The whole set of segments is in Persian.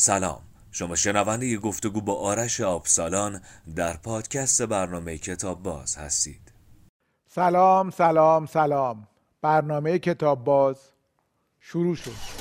سلام. شما شنونده گفتگو با آرش آبسالان در پادکست برنامه کتاب باز هستید. سلام سلام سلام. برنامه کتاب باز شروع شد.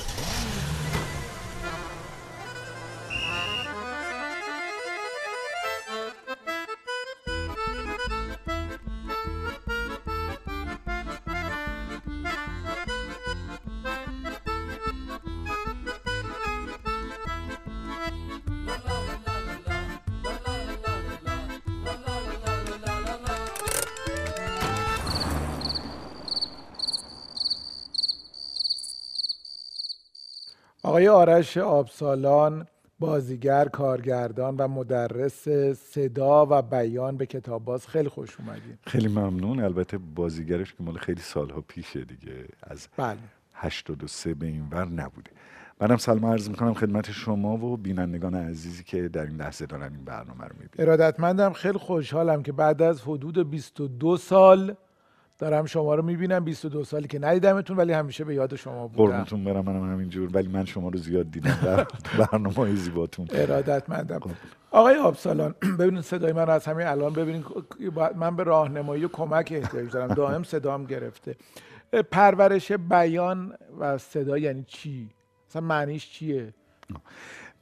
آرش آبسالان بازیگر کارگردان و مدرس صدا و بیان به کتاب باز. خیلی خوش اومدین. خیلی ممنون. البته بازیگرش که مال خیلی سالها پیشه دیگه. از بله. 83 به این ور نبوده. منم سلام عرض می‌کنم خدمت شما و بینندگان عزیزی که در این لحظه دارن این برنامه رو می‌بینن. ارادتمندم خیلی خوشحالم که بعد از حدود 22 سال دارم شما رو می‌بینم 22 سالی که ندیدمتون ولی همیشه به یاد شما بودم. قربونتون برم منم همینجور ولی من شما رو زیاد دیدم در برنامه زیباتون. ارادتمندم. آقای آبسالان ببینید صدای من از همین الان ببینید. من به راهنمایی و کمک احتیاج دارم. دائم صدام گرفته. پرورش بیان و صدا یعنی چی؟ مثلا معنیش چیه؟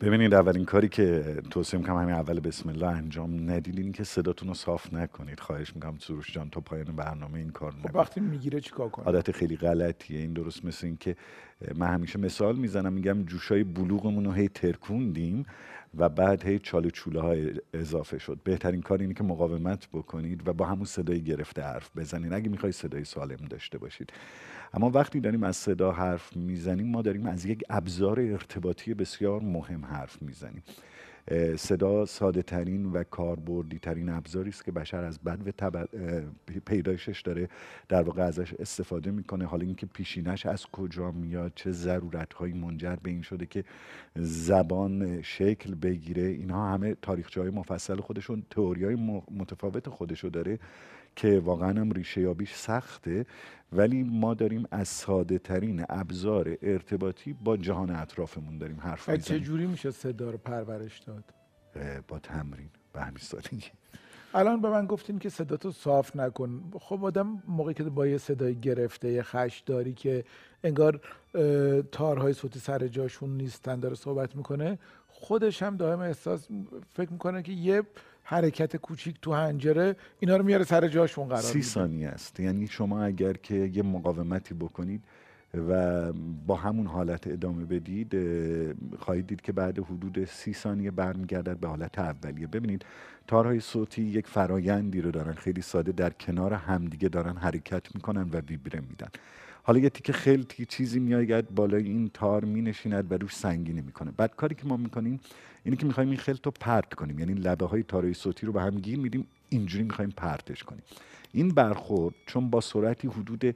ببینید اولین کاری که توصیه می‌کنم همین اول بسم الله انجام ندید این که صداتون رو صاف نکنید. خواهش می‌کنم سروش جان تا پایان برنامه این کار خب نکنید. وقتی می‌گیره چیکار کنم عادت خیلی غلطیه. این درست مثل این که من همیشه مثال می‌زنم میگم جوشای بلوغمون رو هی ترکوندیم. و بعد هی چاله چوله های اضافه شد. بهترین کار اینه که مقاومت بکنید و با همون صدای گرفته حرف بزنید. اگه می‌خوای صدای سالم داشته باشید. اما وقتی داریم از صدا حرف می‌زنیم ما داریم از یک ابزار ارتباطی بسیار مهم حرف می‌زنیم. صدا ساده ترین و کاربردی ترین ابزاری است که بشر از بد و. پیدایشش داره در واقع ازش استفاده می‌کنه حالا اینکه پیشینش از کجا میاد چه ضرورت هایی منجر به این شده که زبان شکل بگیره اینها همه تاریخچه های مفصل خودشون تئوری های متفاوت خودشو داره که واقعا هم ریشه یابیش سخته ولی ما داریم از ساده ترین ابزار ارتباطی با جهان اطرافمون داریم حرف می‌زنیم. چجوری میشه صدا رو پرورش داد؟ با تمرین به همین سادگی الان به من گفتین که صداتو صاف نکن. خب آدم موقعی که با یه صدای گرفته یه خش داری که انگار تارهای صوتی سر جاشون نیستن داره صحبت می‌کنه خودش هم دائم احساس فکر می‌کنه که یه حرکت کوچیک تو هنجره اینا رو میاره سر جاشون قرار سی ثانیه است. یعنی شما اگر که یه مقاومتی بکنید و با همون حالت ادامه بدید اه، خواهید دید که بعد حدود سی ثانیه برمیگردد به حالت اولیه. ببینید تارهای صوتی یک فرایندی رو دارن. خیلی ساده در کنار همدیگه دارن حرکت می‌کنن و ویبره میدن. حالا یه تیکه خیلی چیزی میآید بالای این تار مینشیند و روش سنگینی می‌کنه. بعد کاری که ما می‌کنیم اینه که می‌خوایم این خلط رو پرت کنیم. یعنی لبه های تارهای صوتی رو به هم گیر میدیم اینجوری می‌خوایم پرتش کنیم. این برخورد چون با سرعتی حدود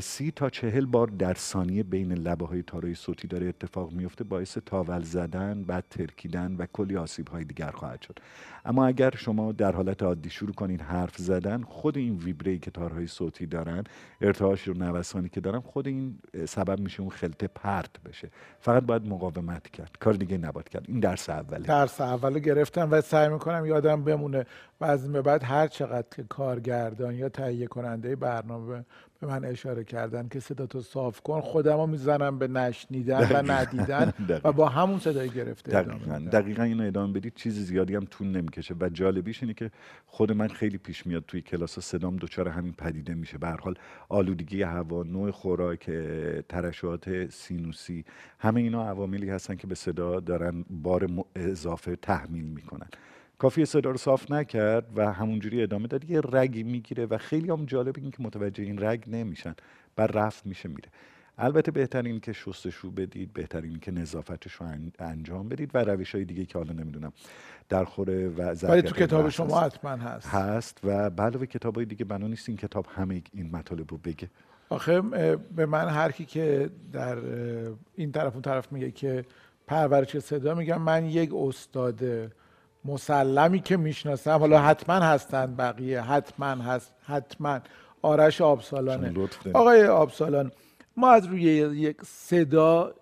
سی تا چهل بار در ثانیه بین لبه های تارهای صوتی داره اتفاق میفته باعث تاول زدن بعد ترکیدن و کلی آسیب های دیگر خواهد شد. اما اگر شما در حالت عادی شروع کنید حرف زدن خود این ویبره که تارهای صوتی دارن ارتعاش و نوسانی که دارن خود این سبب میشه اون خلطه پرت بشه. فقط باید مقاومت کرد. کار دیگه نباید کرد. این درس اوله. درس اول گرفتم و سعی می‌کنم یادم بمونه. و از بعد هر چقدر که کارگردان یا تهیه کننده برنامه به من اشاره کردن که صداتو صاف کن خودم رو می‌زنم به نشنیدن و ندیدن و دقیقاً. با همون صدای گرفته ادامه دقیقا. میدم. دقیقا اینو ادامه بدید. چیز زیادی هم طول نمی‌کشه و جالبیش اینه که خود من خیلی پیش میاد توی کلاس صدام دچار همین پدیده میشه. به هر حال آلودگی هوا نوع خوراک ترشحات سینوسی همه اینا عواملی هستن که به صدا دارن بار اضافه تحمیل می‌کنن. کافی صدا رو صاف نکرد و همونجوری ادامه داد. یه رگی می‌گیره و خیلی هم جالب این که متوجه این رگ نمیشن. بر رفت میشه میره. البته بهترین که شستشو بدید بهترین که نظافتش رو ان- انجام بدید و روش های دیگه که حالا نمی‌دونم در خوره و ولی تو کتاب شما. حتما هست. هست و به علاوه کتاب های دیگه بنا نیست این کتاب همه این مطالب رو بگه. آخه به من هر کی که در این طرف اون طرف میگه که پرورش صدا میگم من یک استاد مسلمی که می‌شناسم حالا حتما هستن بقیه. حتما هست حتما. آرش آبسالانه. آقای آبسالان ما از روی یک صدا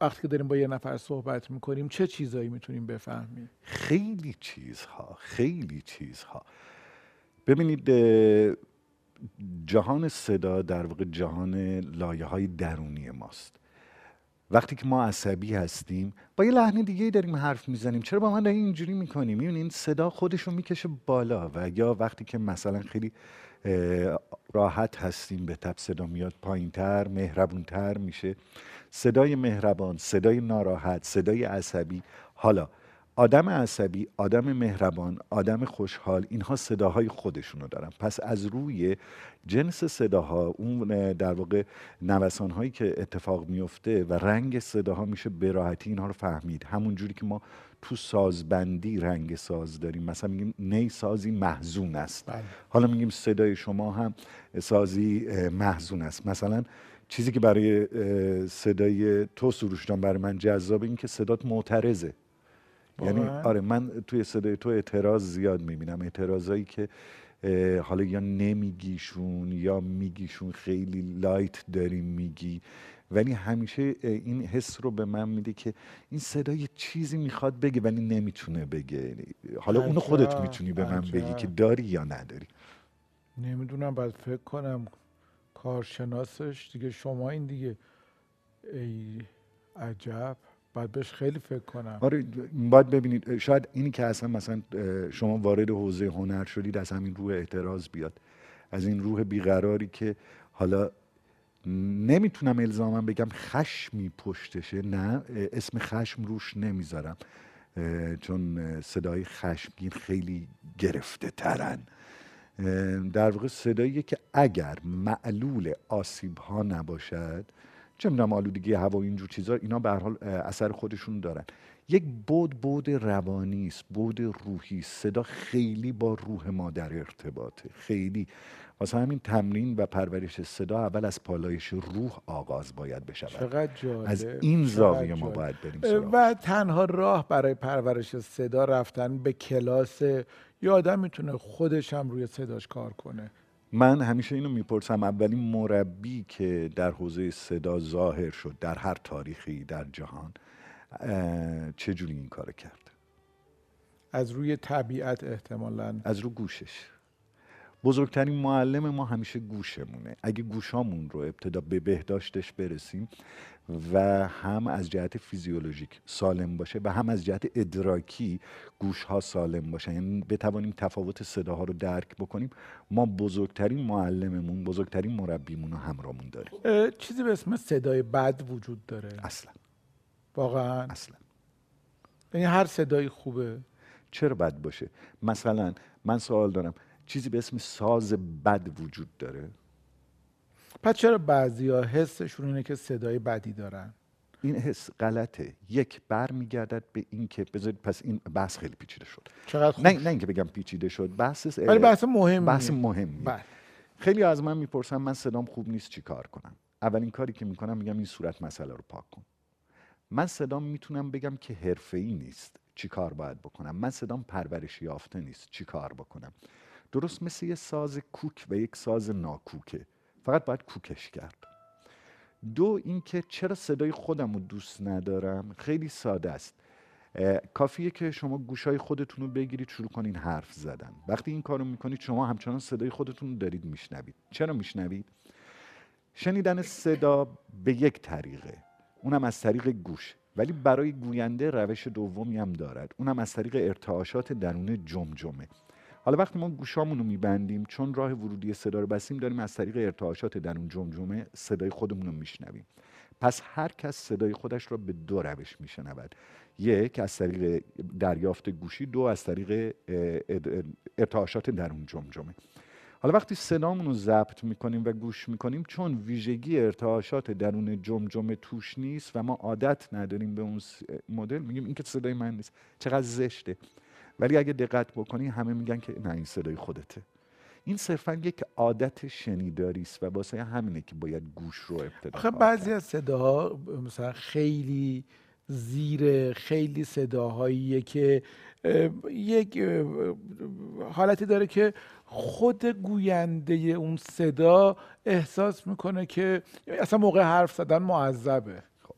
وقتی که داریم با یه نفر صحبت می‌کنیم چه چیزایی می‌تونیم بفهمیم؟ خیلی چیزها خیلی چیزها. ببینید جهان صدا در واقع جهان لایه های درونی ماست. وقتی که ما عصبی هستیم با یه لحن دیگه داریم حرف می‌زنیم. چرا با من داریم اینجوری می‌کنیم این صدا خودش رو می‌کشه بالا و یا وقتی که مثلا خیلی راحت هستیم به تب صدا میاد پایین تر میشه. صدای مهربان صدای ناراحت صدای عصبی. حالا آدم عصبی آدم مهربان آدم خوشحال اینها صداهای خودشونو دارن. پس از روی جنس صداها اون در واقع نوسان هایی که اتفاق میفته و رنگ صداها میشه به راحتی اینها رو فهمید. همون جوری که ما تو سازبندی رنگ ساز داریم. مثلا میگیم نی سازی محزون است. بله. حالا میگیم صدای شما هم سازی محزون است. مثلا چیزی که برای صدای تو سروشتان برای من جذابه این که صدات معترضه. یعنی آره من توی صدای تو اعتراض زیاد می‌بینم. اعتراضایی که حالا یا نمیگیشون یا میگیشون خیلی لایت داریم میگی. ولی همیشه این حس رو به من میده که این صدای چیزی می‌خواد بگه ولی نمی‌تونه بگه. حالا اونو خودت می‌تونی به من بگی که داری یا نداری. نمی‌دونم باید فکر کنم کارشناسش دیگه شما این دیگه. ای عجب. باید بهش خیلی فکر کنم. آره باید ببینید شاید اینی که اصلا مثلا شما وارد حوزه هنر شدید از همین روح اعتراض بیاد. از این روح بیقراری که حالا نمی‌تونم الزاما بگم خشمی پشتشه نه اسم خشم روش نمی‌ذارم. چون صدای خشمگین خیلی گرفته ترن. در واقع صدایی که اگر معلول آسیب ها نباشد چه می‌دونم آلودگی هوا اینجور چیزا اینا به حال اثر خودشون دارن. یک بود بود روانی است بود روحی صدا خیلی با روح ما در ارتباطه. خیلی. واسه همین تمرین و پرورش صدا اول از پالایش روح آغاز باید بشود. چقدر جالب. از این زاویه ما باید بریم و تنها راه برای پرورش صدا رفتن به کلاس یا آدم می‌تونه خودش هم روی صداش کار کنه. من همیشه اینو می‌پرسم اولین مربی که در حوزه صدا ظاهر شد در هر تاریخی در جهان چجوری این کار کرد؟ از روی طبیعت احتمالا. از رو گوشش. بزرگترین معلم ما همیشه گوشمونه. اگه گوشامون رو ابتدا به بهداشتش برسیم و هم از جهت فیزیولوژیک سالم باشه و هم از جهت ادراکی گوش ها سالم باشه یعنی بتوانیم تفاوت صداها رو درک بکنیم ما بزرگترین معلممون بزرگترین مربیمون رو همراهمون داریم. چیزی به اسم صدای بد وجود داره؟ اصلا. واقعا؟ اصلا. یعنی هر صدایی خوبه؟ چرا بد باشه؟ مثلا من سوال دارم. چیزی به اسم ساز بد وجود داره؟ پس چرا بعضی ها حسشون اینه که صدای بدی دارن؟ این حس غلطه. یک بر میگردد به این که بذارید پس این بحث خیلی پیچیده شد. چقدر نه نه اینکه بگم پیچیده شد بحث ولی بحث مهم بحث مهم بله. خیلی از من می‌پرسن من صدام خوب نیست چی کار کنم؟ اولین کاری که می‌کنم میگم این صورت مسئله رو پاک کن. من صدام می‌تونم بگم که حرفه‌ای نیست. چی کار باید بکنم؟ من صدام پرورش یافته نیست. چی کار بکنم؟ درست مثل یه ساز کوک و یک ساز ناکوکه. فقط باید کوکش کرد. دو اینکه چرا صدای خودم رو دوست ندارم؟ خیلی ساده است. کافیه که شما گوشای خودتون رو بگیرید شروع کنین حرف زدن. وقتی این کارو می‌کنید شما همچنان صدای خودتون رو دارید میشنوید. چرا میشنوید؟ شنیدن صدا به یک طریقه. اونم از طریق گوش. ولی برای گوینده روش دومی هم دارد. اونم از طریق ارتعاشات درون جمجمه. حالا وقتی ما گوشامون رو میبندیم چون راه ورودی صدا رو بسیم داریم از طریق ارتعاشات در اون جمجمه صدای خودمون رو میشنویم. پس هر کس صدای خودش را به دو روش میشنود. یک از طریق دریافت گوشی دو از طریق ارتعاشات درون جمجمه. حالا وقتی صدامون رو ضبط می‌کنیم و گوش می‌کنیم چون ویژگی ارتعاشات درون جمجمه توش نیست و ما عادت نداریم به اون مدل میگیم این که صدای من نیست. چقدر زشته. ولی اگه دقت بکنی همه میگن که نه این صدای خودته این صرفا یک عادت شنیداری است و واسه همینه که باید گوش رو ابتدا آخه بعضی از صداها مثلا خیلی زیر خیلی صداهاییه که یک حالتی داره که خود گوینده اون صدا احساس می‌کنه که اصلا موقع حرف زدن معذبه خب.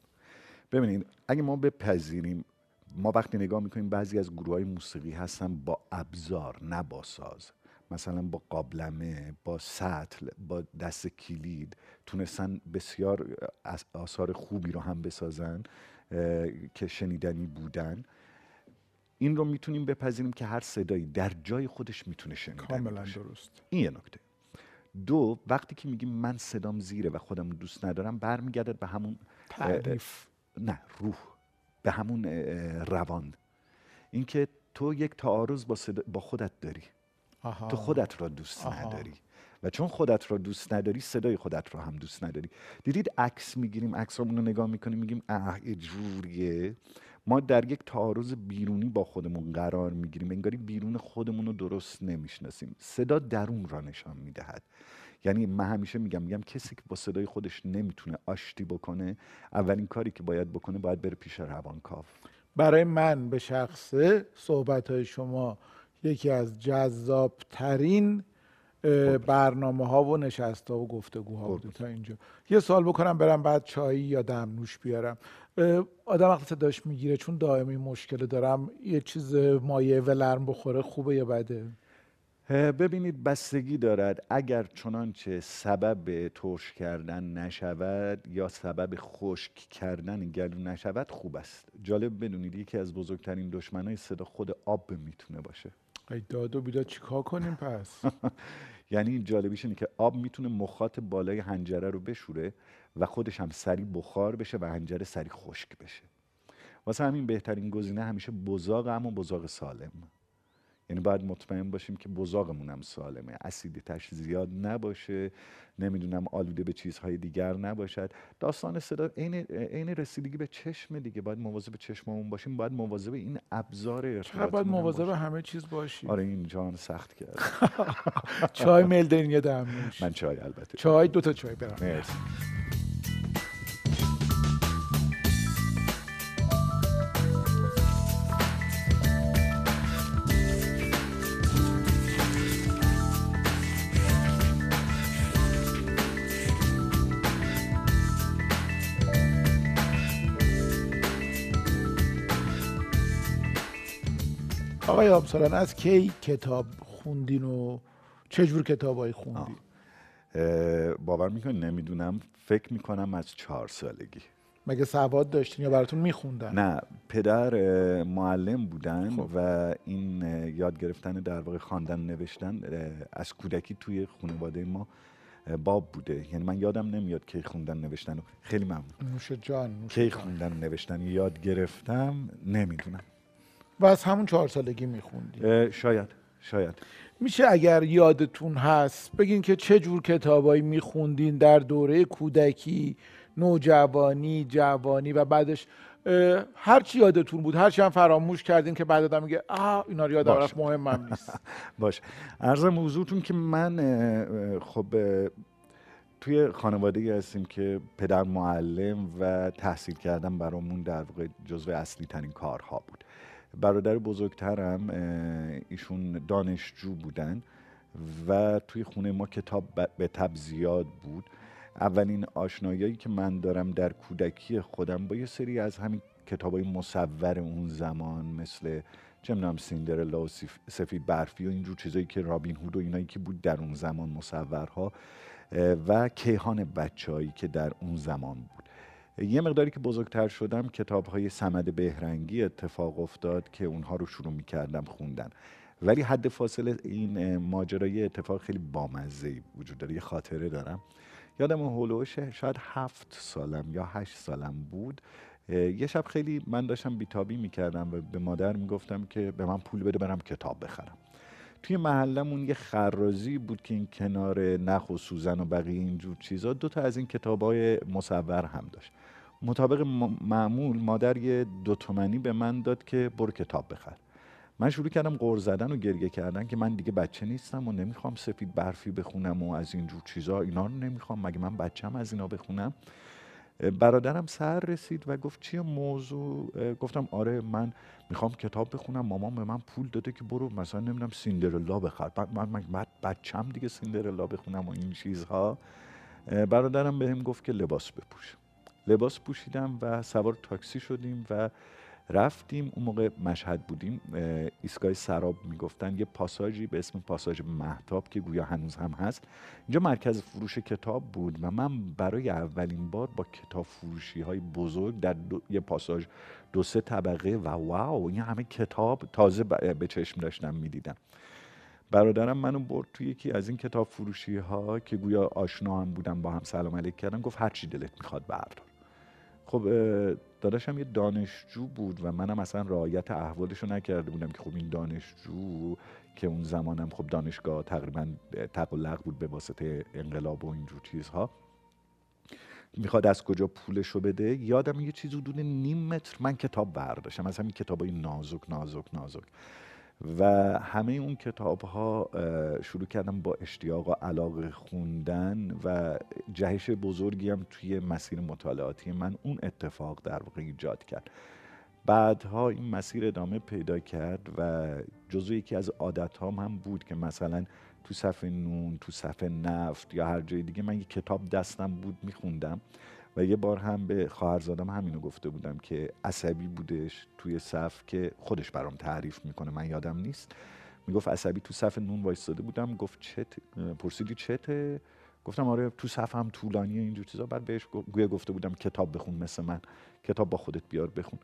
ببینید اگه ما بپذیریم ما وقتی نگاه می‌کنیم بعضی از گروه های موسیقی هستن با ابزار نه با ساز. مثلا با قابلمه با سطل با دست کلید تونستن بسیار آثار خوبی رو هم بسازن که شنیدنی بودن. این رو می‌تونیم بپذیریم که هر صدایی در جای خودش می‌تونه شنیدنی کاملا درست. این یه نکته. دو وقتی که میگیم من صدام زیره و خودم دوست ندارم برمیگردد به همون تعریف. نه روح. به همون روان. اینکه تو یک تعارض با, با خودت داری. آها. تو خودت را دوست آها. نداری. و چون خودت را دوست نداری صدای خودت را هم دوست نداری. دیدید عکس می‌گیریم عکسامون رو نگاه می‌کنیم میگیم اه جوریه. ما در یک تعارض بیرونی با خودمون قرار می‌گیریم. انگاری بیرون خودمون رو درست نمی‌شناسیم. صدا درون را نشان می‌دهد. یعنی من همیشه میگم میگم کسی که با صدای خودش نمی‌تونه آشتی بکنه اولین کاری که باید بکنه باید بره پیش روانکاو. برای من به شخصه صحبت های شما یکی از جذاب ترین برنامه ها و نشست ها و گفتگوها بوده تا اینجا. یه سال بکنم برم بعد چایی یا دمنوش بیارم. آدم وقتی صداش می‌گیره چون دائمی مشکل دارم یه چیز مایه ولرم بخوره خوبه یا بده؟ ببینید بستگی دارد اگر چنانچه سبب ترش کردن نشود یا سبب خشک کردن گلو نشود خوب است. جالب بدونید یکی از بزرگترین دشمنای صدا خود آب می‌تونه باشه. ای داد و بیداد چیکار کنیم پس؟ یعنی جالبیش اینه که آب می‌تونه مخاط بالای هنجره رو بشوره و خودش هم سری بخار بشه و هنجره سری خشک بشه. واسه همین بهترین گزینه همیشه بزاق اما بزاق سالم. یعنی باید مطمئن باشیم که بزاقمون هم سالمه. اسیدیتش زیاد نباشه نمی‌دونم آلوده به چیزهای دیگر نباشد. داستان صدا عین رسیدگی به چشم دیگه. باید مواظب چشممون باشیم باید مواظب این ابزار ارتباطی باید مواظب همه چیز باشیم؟ آره این جان سخت کرد. چای میل یا دمنوش من چای البته. چای دو تا چای برام مرسی. آقای آبسالان از کی کتاب خوندین و چجور کتابایی خوندین باور می‌کنی؟ نمی‌دونم. فکر می‌کنم از چهار سالگی. مگه سواد داشتین یا براتون میخوندن؟ نه پدر معلم بودن خب. و این یاد گرفتن در واقع خواندن نوشتن از کودکی توی خانواده ما باب بوده. یعنی من یادم نمیاد کی خوندن نوشتن. خیلی ممنون. نوش جان کی خوندن نوشتن یاد گرفتم نمی‌دونم. و از همون چهار سالگی میخوندی شاید شاید. میشه اگر یادتون هست بگین که چه جور کتابایی میخوندین در دوره کودکی نوجوانی جوانی و بعدش هر چی یادتون بود هر چی هم فراموش کردین که بعد آدم میگه آه اینا رو یادم رفت مهمم نیست. باش. عرض موضوعتون که من خب توی خانواده هستیم که پدر معلم و تحصیل کردن برامون در واقع جزو اصلی ترین کارها بود. برادر بزرگترم ایشون دانشجو بودن و توی خونه ما کتاب به تب زیاد بود. اولین آشنایی که من دارم در کودکی خودم با یه سری از همین کتاب های مصور اون زمان مثل چه می‌دونم سیندرلا و سفید برفی و اینجور چیزایی که رابین هود و اینایی که بود در اون زمان مصورها و کیهان بچههایی که در اون زمان بود. یه مقداری که بزرگتر شدم کتاب های سمد بهرنگی اتفاق افتاد که اونها رو شروع می کردم خوندن. ولی حد فاصله این ماجرای اتفاق خیلی بامزه وجود داره یه خاطره دارم. یادم هولوش شاید هفت سالم یا هشت سالم بود. یه شب خیلی من داشتم بیتابی می‌کردم و به مادر می‌گفتم که به من پول بده برم کتاب بخرم. توی محلمون یه خرازی بود که این کنار نخ و سوزن و بقیه اینجور چیزا دو تا از این کتاب های مصور هم داشت. مطابق معمول مادر یه دو تومنی به من داد که برو کتاب بخر. من شروع کردم غور زدن و گریه کردن که من دیگه بچه نیستم و نمی‌خوام سفید برفی بخونم و از اینجور چیزا اینا رو نمی‌خوام. مگه من بچم از اینا بخونم؟ برادرم سر رسید و گفت چیه موضوع؟ گفتم آره من می‌خوام کتاب بخونم. مامان به من پول داده که برو مثلا نمی‌دونم سیندرلا بخر. من, من, من بچم دیگه سیندرلا بخونم و این چیزها. برادرم بهم گفت که لباس بپوش. لباس پوشیدم و سوار تاکسی شدیم و رفتیم. اون موقع مشهد بودیم. ایستگاه سراب می‌گفتن یه پاساژی به اسم پاساژ محتاب که گویا هنوز هم هست. اینجا مرکز فروش کتاب بود و من برای اولین بار با کتاب فروشی های بزرگ در یه پاساژ دو سه طبقه و واو این همه کتاب تازه به چشم داشتم می‌دیدم. برادرم منو برد توی یکی از این کتاب فروشی ها که گویا آشنا هم بودم با هم سلام علیک کردن گفت هر چی دلت می‌خواد بردار. خب داداشم یه دانشجو بود و منم اصلا رعایت احوالش رو نکرده بودم که خب این دانشجو که اون زمانم خب دانشگاه تقریبا تقلق بود به واسطه انقلاب و اینجور چیزها می‌خواد از کجا پولش رو بده؟ یادم یه چیز حدود نیم متر من کتاب برداشتم از همین کتاب های نازک نازک نازک. و همه اون کتاب ها شروع کردم با اشتیاق و علاقه خوندن و جهش بزرگی هم توی مسیر مطالعاتی من اون اتفاق در واقع ایجاد کرد. بعدها این مسیر ادامه پیدا کرد و جزو یکی از عادت هم, هم بود که مثلا تو صفحه نون تو صفحه نفت یا هر جای دیگه من یه کتاب دستم بود میخوندم. و یه بار هم به خواهرزادم همینو گفته بودم که عصبی بودش توی صف که خودش برام تعریف می‌کنه من یادم نیست. می‌گفت عصبی تو صف نون وایستاده بودم گفت چت پرسیدی چته؟ گفتم آره تو صف هم طولانی اینجور چیزا. بعد بهش گفته بودم کتاب بخون مثل من کتاب با خودت بیار بخون.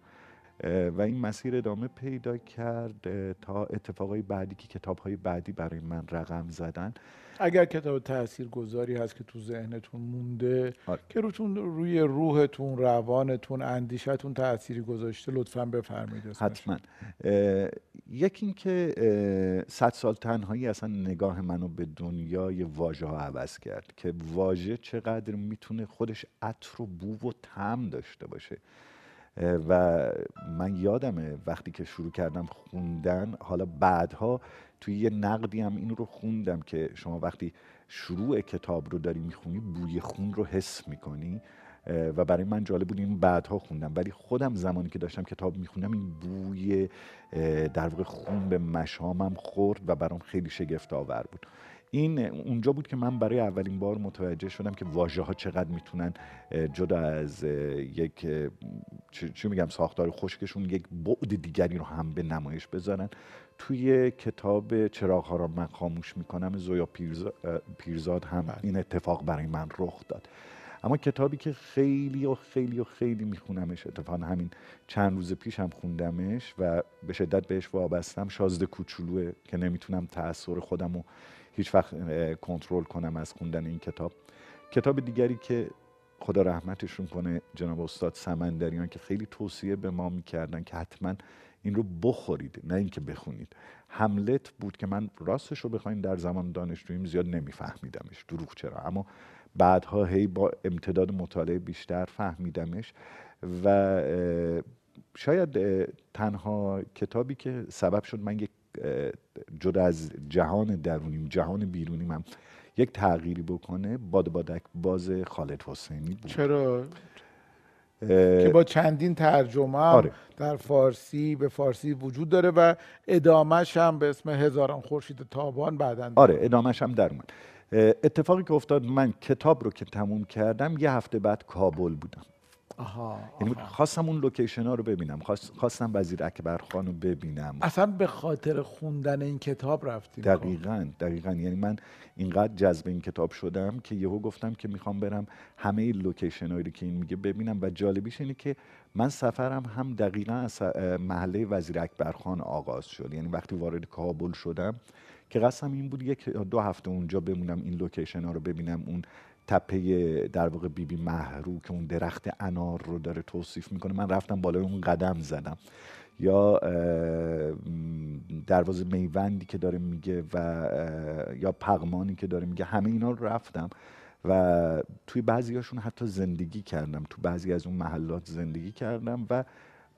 و این مسیر ادامه پیدا کرد تا اتفاقای بعدی که کتاب های بعدی برای من رقم زدن. اگر کتاب تأثیر گذاری هست که تو ذهنتون مونده آره. که روتون روی روحتون روانتون اندیشتون تأثیری گذاشته لطفا بفرمایید حتما. یکی اینکه صد سال تنهایی اصلا نگاه منو به دنیای واژه ها عوض کرد که واژه چقدر می‌تونه خودش عطر و بو و تم داشته باشه. و من یادمه وقتی که شروع کردم خوندن حالا بعدها توی یه نقدی هم این رو خوندم که شما وقتی شروع کتاب رو داری می‌خونی بوی خون رو حس می‌کنی و برای من جالب بود این بعدها خوندم. ولی خودم زمانی که داشتم کتاب میخوندم این بوی در واقع خون به مشامم خورد و برام خیلی شگفت آور بود. این اونجا بود که من برای اولین بار متوجه شدم که واژه ها چقدر می‌تونن جدا از یک چی میگم ساختار خشکشون یک بعد دیگری رو هم به نمایش بذارن. توی کتاب چراغ ها را من خاموش می‌کنم زویا پیرزاد هم بله. این اتفاق برای من رخ داد. اما کتابی که خیلی و خیلی و خیلی میخونمش اتفاقا همین چند روز پیش هم خوندمش و به شدت بهش وابستم. شازده کوچولوه که نمی‌تونم تأثیر خودم رو هیچ وقت کنترل کنم از خوندن این کتاب. کتاب دیگری که خدا رحمتشون کنه جناب استاد سمندریان که خیلی توصیه به ما می‌کردن که حتما این رو بخورید نه اینکه بخونید. حملت بود که من راستش رو بخواین در زمان دانشجوییم زیاد نمیفهمیدمش دروغ چرا. اما بعدها هی با امتداد مطالعه بیشتر فهمیدمش و شاید تنها کتابی که سبب شد من یک جدا از جهان درونیم جهان بیرونیم هم یک تغییری بکنه باد بادک باز خالد حسینی بود. چرا؟ که با چندین ترجمه هم آره. در فارسی به فارسی وجود داره و ادامش هم به اسم هزاران خورشید تابان بعدا آره ادامش هم در اومد. اتفاقی که افتاد من کتاب رو که تموم کردم یه هفته بعد کابل بودم. آها, یعنی خواستم اون لوکیشن ها رو ببینم. خواستم وزیر اکبر خان رو ببینم. اصلا به خاطر خوندن این کتاب رفتیم دقیقا دقیقا. یعنی من اینقدر جذب این کتاب شدم که یهو گفتم که می‌خوام برم همه این location هایی که این میگه ببینم. و جالبیش اینه که من سفرم هم دقیقا از محله وزیر اکبر خان آغاز شد. یعنی وقتی وارد کابل شدم که قصدم این بود یک دو هفته اونجا بمونم این location ها رو ببینم اون تپه در واقع بی‌بی مهرو که اون درخت انار رو داره توصیف می‌کنه. من رفتم بالای اون قدم زدم. یا دروازه میوندی که داره میگه و یا پغمانی که داره میگه. همه اینا رو رفتم و توی بعضی هاشون حتی زندگی کردم. تو بعضی از اون محلات زندگی کردم و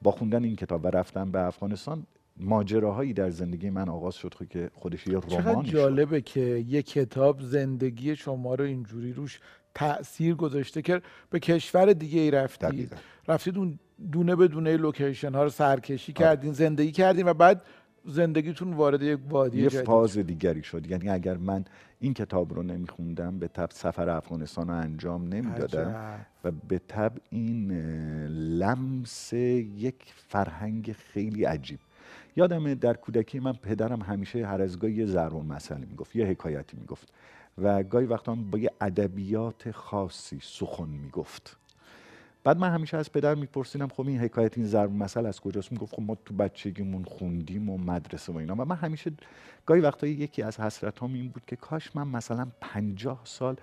با خوندن این کتاب و رفتم به افغانستان ماجراهایی در زندگی من آغاز شد که خودش یه رمان جالبه که یه کتاب زندگی شما رو اینجوری روش تاثیر گذاشته که به کشور دیگه ای رفتید. رفتید اون دونه به دونه لوکیشن ها رو سرکشی آره. کردین زندگی کردین و بعد زندگیتون وارد یک وادی یه فاز دیگری شد. یعنی اگر من این کتاب رو نمیخوندم به تب سفر افغانستان رو انجام نمی‌دادم. و به تب این لمس یک فرهنگ خیلی عجیب یادمه در کودکی من پدرم همیشه هر از گاهی یه ضرب المثل می‌گفت یه حکایتی می‌گفت و گاهی وقتا با یه ادبیات خاصی سخن می‌گفت. بعد من همیشه از پدر میپرسیدم خب این حکایت این ضرب مثل از کجاست؟ می‌گفت خب ما تو بچگیمون خوندیم و مدرسه و اینا. و من همیشه گاهی وقتا یکی از حسرتام این بود که کاش من مثلا پنجاه سال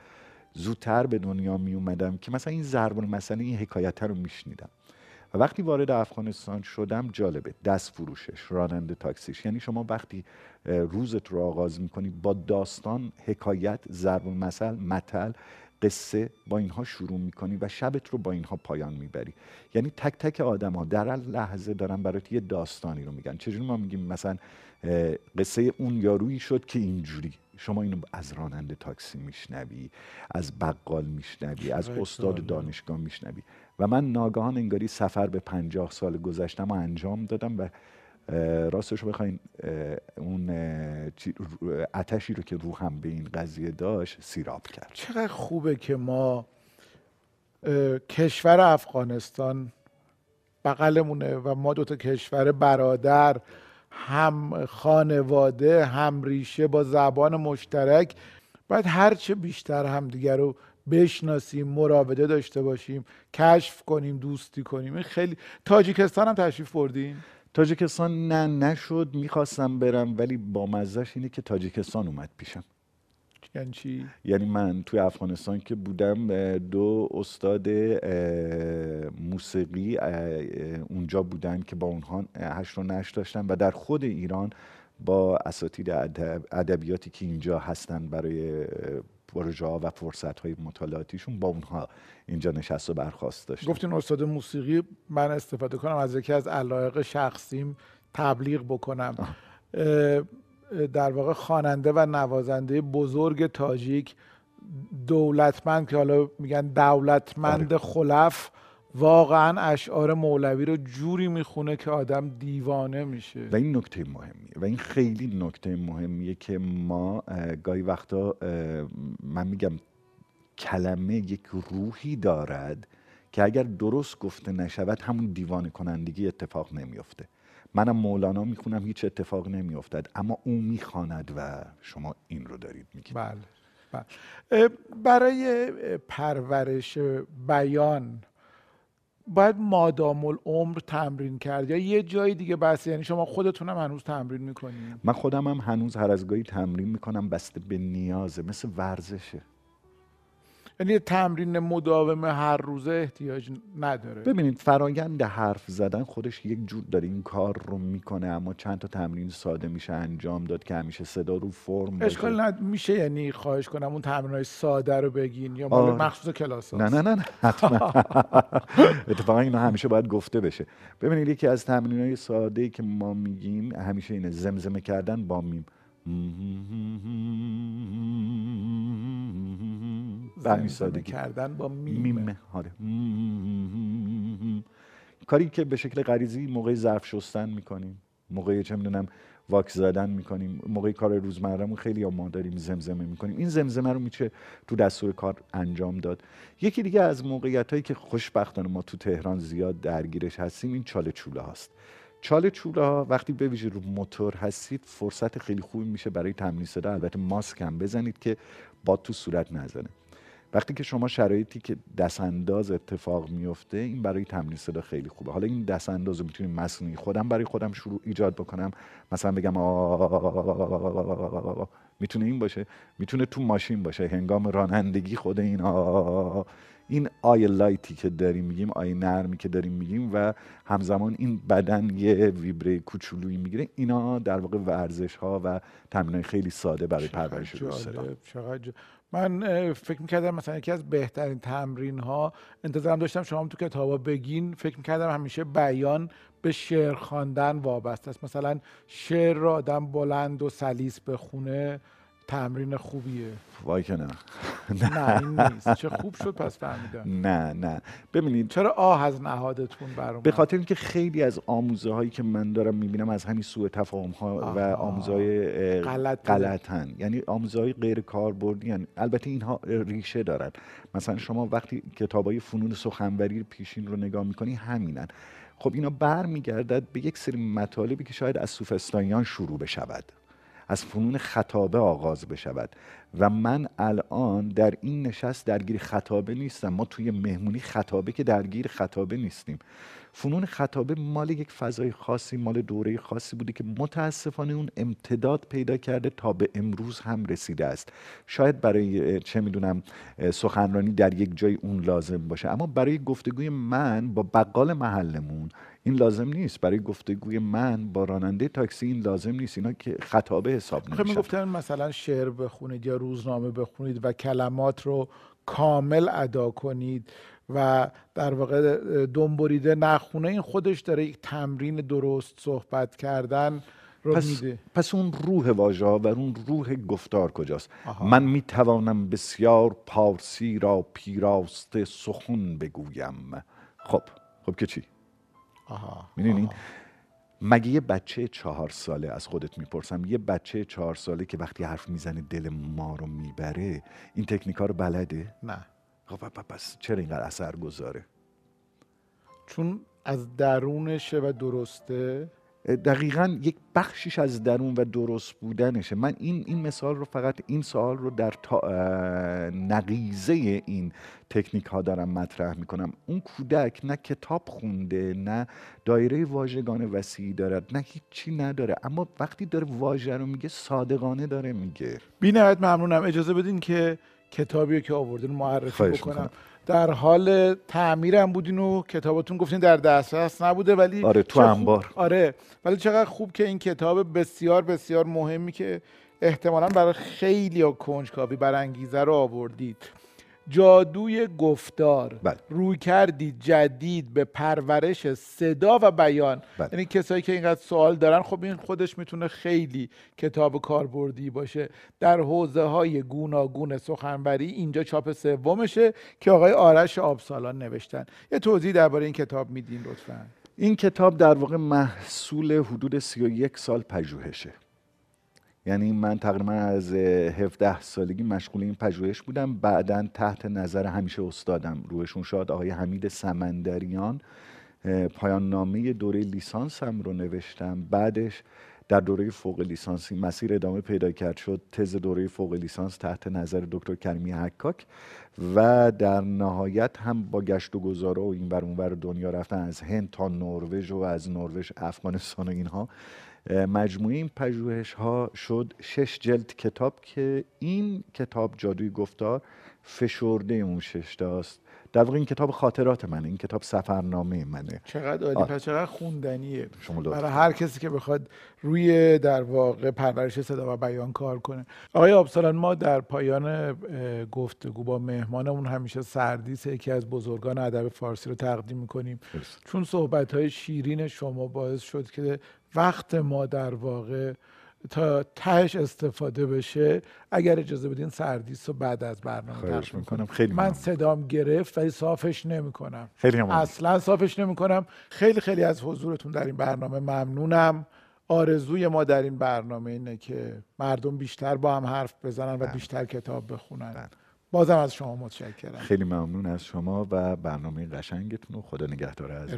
زودتر به دنیا می اومدم که مثلا این ضرب المثل این حکایت رو میشنیدم. و وقتی وارد افغانستان شدم جالبه. دست فروشش راننده تاکسیش. یعنی شما وقتی روزت رو آغاز می‌کنی با داستان حکایت ضرب المثل متل قصه با اینها شروع می‌کنی و شبت رو با اینها پایان می‌بری. یعنی تک تک آدم ها در لحظه دارن برات یه داستانی رو میگن. چجوری ما میگیم مثلا قصه اون یارویی شد که اینجوری. شما اینو از راننده تاکسی میشنوی از بقال میشنوی از استاد. دانشگاه میشنوی. و من ناگهان انگاری سفر به پنجاه سال گذشتم و انجام دادم و راستش رو بخواین اون اه، چی- رو- که روحم به این قضیه داشت سیراب کرد. چقدر خوبه که ما کشور افغانستان بغلمونه و ما دوتا کشور برادر هم خانواده هم ریشه با زبان مشترک باید هرچه بیشتر همدیگر رو بشناسیم مراوده داشته باشیم کشف کنیم دوستی کنیم. این خیلی تاجیکستان هم تشریف بردیم تاجیکستان نه نشد می‌خواستم برم ولی با مزهش اینه که تاجیکستان اومد پیشم. یعنی چی؟ یعنی من توی افغانستان که بودم دو استاد موسیقی اونجا بودن که با اونها هشت و نشت داشتن و در خود ایران با اساتید ادب- ادبیاتی که اینجا هستن برای پروژه ها و فرصت های مطالعاتیشون با اونها اینجا نشست و برخواست داشتن گفتین استاد موسیقی من استفاده کنم از یکی از علایق شخصیم تبلیغ بکنم. اه، در واقع خواننده و نوازنده بزرگ تاجیک دولتمند که حالا میگن دولتمند خلف واقعا اشعار مولوی رو جوری می‌خونه که آدم دیوانه میشه. و این نکته مهمیه. و این خیلی نکته مهمیه که ما اه، گاهی وقتا من میگم کلمه یک روحی دارد که اگر درست گفته نشود همون دیوانه کنندگی اتفاق نمیافته. منم مولانا می‌خونم هیچ اتفاق نمیافتد. اما او می‌خواند و شما این رو دارید میگید. بله, بله. برای پرورش بیان باید مادام العمر تمرین کرد یا یه جای دیگه بس یعنی شما خودتون هم هنوز تمرین می‌کنید من خودم هم هنوز هر از گاهی تمرین می‌کنم بسته به نیازه مثل ورزشه. یعنی تمرین مداوم هر روزه احتیاج نداره. ببینید فرایند حرف زدن خودش یک جور داره. این کار رو می‌کنه اما چند تا تمرین ساده میشه انجام داد که همیشه صدا رو فرم باشه. اشکال ند... میشه یعنی خواهش کنم اون تمرین های ساده رو بگین یا مال. مخصوص کلاس نه نه نه نه حتما. اتفاقا اینا همیشه باید گفته بشه. ببینید یکی از تمرین های ساده ای که ما میگیم همیشه اینه زمزمه کردن با میم. به همین سادگی. کردن با میم, میمه. آره. کاری که به شکل غریزی موقع ظرف شستن می‌کنیم. موقع چه می‌دونم واکس زدن می‌کنیم. موقع کار روزمرهمون خیلی ما داریم زمزمه می‌کنیم. این زمزمه رو میشه تو دستور کار انجام داد. یکی دیگه از موقعیت هایی که خوشبختانه ما تو تهران زیاد درگیرش هستیم این چاله چوله هاست. چاله چوله ها وقتی به ویژه رو موتور هستید فرصت خیلی خوبی میشه برای تمرین صدا البته ماسک هم بزنید که باد تو صورت نزنه. وقتی که شما شرایطی که دست انداز اتفاق میفته این برای تمرین صدا خیلی خوبه. حالا این دست انداز رو می‌تونیم مصنوعی خودم برای خودم شروع ایجاد بکنم. مثلا بگم می‌تونه این باشه؟ می‌تونه تو ماشین باشه. هنگام رانندگی خود این این آی light ی که داریم میگیم آی نرمی که داریم میگیم و همزمان این بدن یه ویبره کوچولویی می‌گیره اینا در واقع ورزش ها و تمرین خیلی ساده برای پرورش صدا. چقدر من فکر می‌کردم مثلا یکی از بهترین تمرین ها انتظارم داشتم شما تو کتابا بگین فکر می‌کردم همیشه بیان به شعر خواندن وابسته است. مثلا شعر رو آدم بلند و سلیس بخونه تمرین خوبیه. وای که نه. نه این نیست. چه خوب شد پس فهمیدم. نه نه. ببینید. چرا آه از نهادتون برام به خاطر اینکه خیلی از آموزه هایی که من دارم می‌بینم از همین سوء تفاهم ها و. آموزه های غلط غلطن. یعنی آموزه های غیر کاربردی هن. البته اینها ریشه دارن. مثلا شما وقتی کتاب های فنون سخنوری پیشین رو نگاه می‌کنی همینن. خب اینا برمیگردد به یک سری مطالبی که شاید از سوفسطائیان شروع بشود. از فنون خطابه آغاز بشود. و من الان در این نشست درگیر خطابه نیستم. ما توی مهمونی خطابه که درگیر خطابه نیستیم. فنون خطابه مال یک فضای خاصی مال دوره خاصی بوده که متاسفانه اون امتداد پیدا کرده تا به امروز هم رسیده است. شاید برای چه می‌دونم سخنرانی در یک جای اون لازم باشه. اما برای گفتگوی من با بقال محلمون این لازم نیست. برای گفتگوی من با راننده تاکسی این لازم نیست. اینا که خطابه حساب خب نمیشن. می‌گفتن مثلا شعر بخونید یا روزنامه بخونید و کلمات رو کامل ادا کنید و در واقع دنبریده نخونه این خودش داره یک تمرین درست صحبت کردن رو پس, میده. پس اون روح واژه و اون روح گفتار کجاست؟ آها. من می‌توانم بسیار پارسی را پیراسته سخن بگویم. خب خب که چی؟ آها می‌دونین؟ مگه یه بچه چهار ساله از خودت می‌پرسم؟ یه بچه چهار ساله که وقتی حرف می‌زنه دل ما رو می‌بره این تکنیکا رو بلده؟ نه. خب پس چرا اینقدر اثر گذاره؟ چون از درونشه و درسته. دقیقا یک بخشیش از درون و درست بودنشه. من این این مثال رو فقط این سوال رو در تا نقیزه این تکنیک ها دارم مطرح می‌کنم. اون کودک نه کتاب خونده نه دایره واژگان وسیعی دارد نه هیچی نداره. اما وقتی داره واژه رو میگه صادقانه داره میگه. بی نهایت ممنونم. اجازه بدین که کتابی رو که آوردین معرفی بکنم. می‌کنم. در حال تعمیرم بودین و کتابتون گفتین در دسترس نبوده ولی آره، تو انبار. آره ولی چقدر خوب که این کتاب بسیار بسیار مهمی که احتمالا برای خیلی ها کنجکاوی برانگیزه رو آوردید جادوی گفتار. بله. روی کردی جدید به پرورش صدا و بیان. بله. یعنی کسایی که اینقدر سوال دارن خب این خودش می‌تونه خیلی کتاب کاربردی باشه. در حوزه های گوناگون سخنوری اینجا چاپ سومشه که آقای آرش آبسالان نوشتن. یه توضیح درباره این کتاب میدین لطفا. این کتاب در واقع محصول حدود 31 سال پژوهشه. یعنی من تقریبا از اه، 17 سالگی مشغول این پژوهش بودم. بعدا تحت نظر همیشه استادم. روشون شاد آقای حمید سمندریان پایان نامه دوره لیسانسم رو نوشتم. بعدش در دوره فوق لیسانسی مسیر ادامه پیدا کرد. شد تز دوره فوق لیسانس تحت نظر دکتر کریمی حکاک. و در نهایت هم با گشت و گذاره و این ور اون ور دنیا رفتن از هند تا نروژ و از نروژ افغانستان و اینها. مجموعه این پژوهش ها شد شش جلد کتاب که این کتاب جادوی گفتار فشرده اون شش تاست. در واقع این کتاب خاطرات منه این کتاب سفرنامه منه. چقدر عالی. آه. پس چقدر خوندنیه. شما برای هر کسی که بخواد روی در واقع پرورش صدا و بیان کار کنه. آقای آبسالان ما در پایان گفتگو با مهمانمون همیشه سردیس یکی از بزرگان ادب فارسی رو تقدیم می‌کنیم. چون صحبت های شیرین شما باعث شد که وقت ما در واقع تا تهش استفاده بشه اگر اجازه بدین سردیس رو بعد از برنامه خواهش می‌کنم. خیلی من. صدام گرفت ولی صافش نمی‌کنم. خیلی ممنون. اصلا صافش نمی‌کنم. خیلی خیلی از حضورتون در این برنامه ممنونم. آرزوی ما در این برنامه اینه که مردم بیشتر با هم حرف بزنن و بیشتر کتاب بخونن. بازم از شما متشکرم. خیلی ممنون از شما و برنامه قشنگتون و خدا نگهدار از